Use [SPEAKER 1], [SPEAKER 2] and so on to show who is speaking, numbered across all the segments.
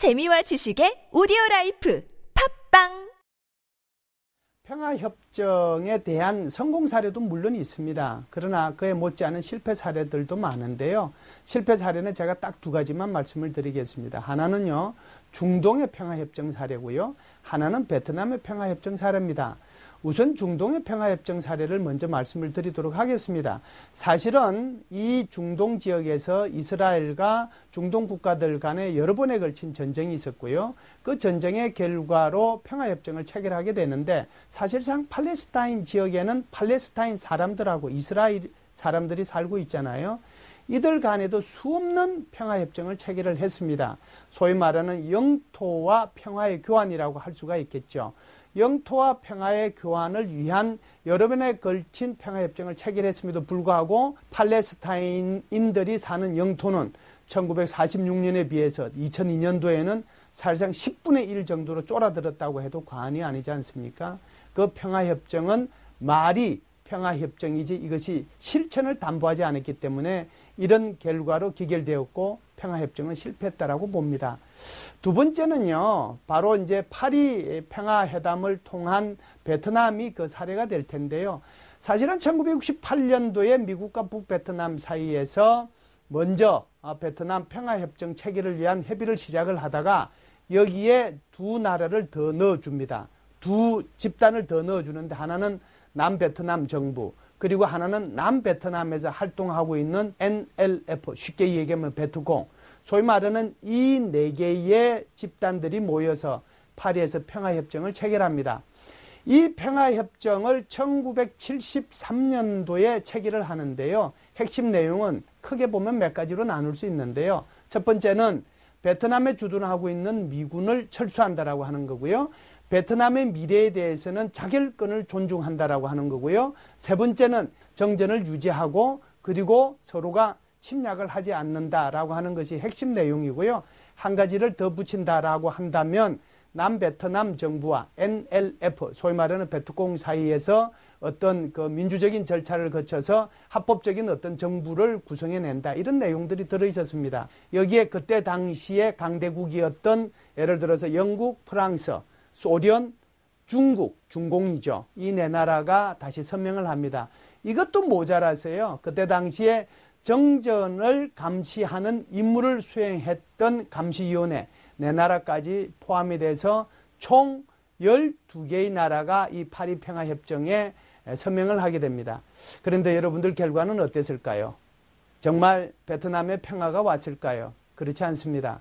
[SPEAKER 1] 재미와 지식의 오디오 life 팟빵
[SPEAKER 2] 평화 협정에 대한 성공 사례도 물론 있습니다. 그러나 그에 못지않은 실패 사례들도 많은데요. 실패 사례는 제가 딱 두 가지만 말씀을 드리겠습니다. 하나는요, 중동의 평화 협정 사례고요. 하나는 베트남의 평화 협정 사례입니다. 우선 중동의 평화협정 사례를 먼저 말씀을 드리도록 하겠습니다. 사실은 이 중동 지역에서 이스라엘과 중동 국가들 간에 여러 번에 걸친 전쟁이 있었고요. 그 전쟁의 결과로 평화협정을 체결하게 되는데 사실상 팔레스타인 지역에는 팔레스타인 사람들하고 이스라엘 사람들이 살고 있잖아요. 이들 간에도 수없는 평화협정을 체결을 했습니다. 소위 말하는 영토와 평화의 교환이라고 할 수가 있겠죠. 영토와 평화의 교환을 위한 여러 번에 걸친 평화협정을 체결했음에도 불구하고 팔레스타인인들이 사는 영토는 1946년에 비해서 2002년도에는 사실상 10분의 1 정도로 쫄아들었다고 해도 과언이 아니지 않습니까? 그 평화협정은 말이 평화협정이지 이것이 실천을 담보하지 않았기 때문에 이런 결과로 기결되었고 평화협정은 실패했다라고 봅니다. 두 번째는요, 바로 이제 파리 평화회담을 통한 베트남이 그 사례가 될 텐데요. 사실은 1968년도에 미국과 북베트남 사이에서 먼저 아, 베트남 평화협정 체결을 위한 협의를 시작을 하다가 여기에 두 나라를 더 넣어줍니다. 두 집단을 더 넣어주는데 하나는 남베트남 정부 그리고 하나는 남베트남에서 활동하고 있는 NLF 쉽게 얘기하면 베트공 소위 말하는 이 네 개의 집단들이 모여서 파리에서 평화협정을 체결합니다. 이 평화협정을 1973년도에 체결을 하는데요. 핵심 내용은 크게 보면 몇 가지로 나눌 수 있는데요. 첫 번째는 베트남에 주둔하고 있는 미군을 철수한다라고 하는 거고요. 베트남의 미래에 대해서는 자결권을 존중한다라고 하는 거고요. 세 번째는 정전을 유지하고 그리고 서로가 침략을 하지 않는다라고 하는 것이 핵심 내용이고요. 한 가지를 더 붙인다라고 한다면 남베트남 정부와 NLF 소위 말하는 베트콩 사이에서 어떤 그 민주적인 절차를 거쳐서 합법적인 어떤 정부를 구성해낸다 이런 내용들이 들어 있었습니다. 여기에 그때 당시에 강대국이었던 예를 들어서 영국, 프랑스, 소련, 중국, 중공이죠. 이 네 나라가 다시 서명을 합니다. 이것도 모자라서요. 그때 당시에 정전을 감시하는 임무를 수행했던 감시위원회 네 나라까지 포함이 돼서 총 12개의 나라가 이 파리 평화 협정에 서명을 하게 됩니다. 그런데 여러분들 결과는 어땠을까요? 정말 베트남의 평화가 왔을까요? 그렇지 않습니다.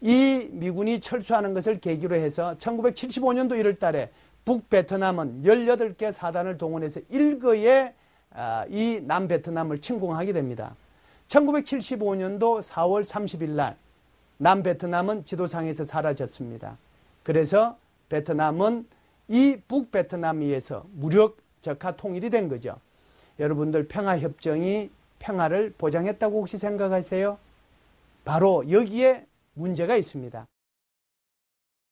[SPEAKER 2] 이 미군이 철수하는 것을 계기로 해서 1975년도 1월 달에 북베트남은 18개 사단을 동원해서 일거에 아, 이 남베트남을 침공하게 됩니다. 1975년도 4월 30일 날 남베트남은 지도상에서 사라졌습니다. 그래서 베트남은 이 북베트남에 의해서 무력 적화 통일이 된 거죠. 여러분들 평화협정이 평화를 보장했다고 혹시 생각하세요? 바로 여기에 문제가 있습니다.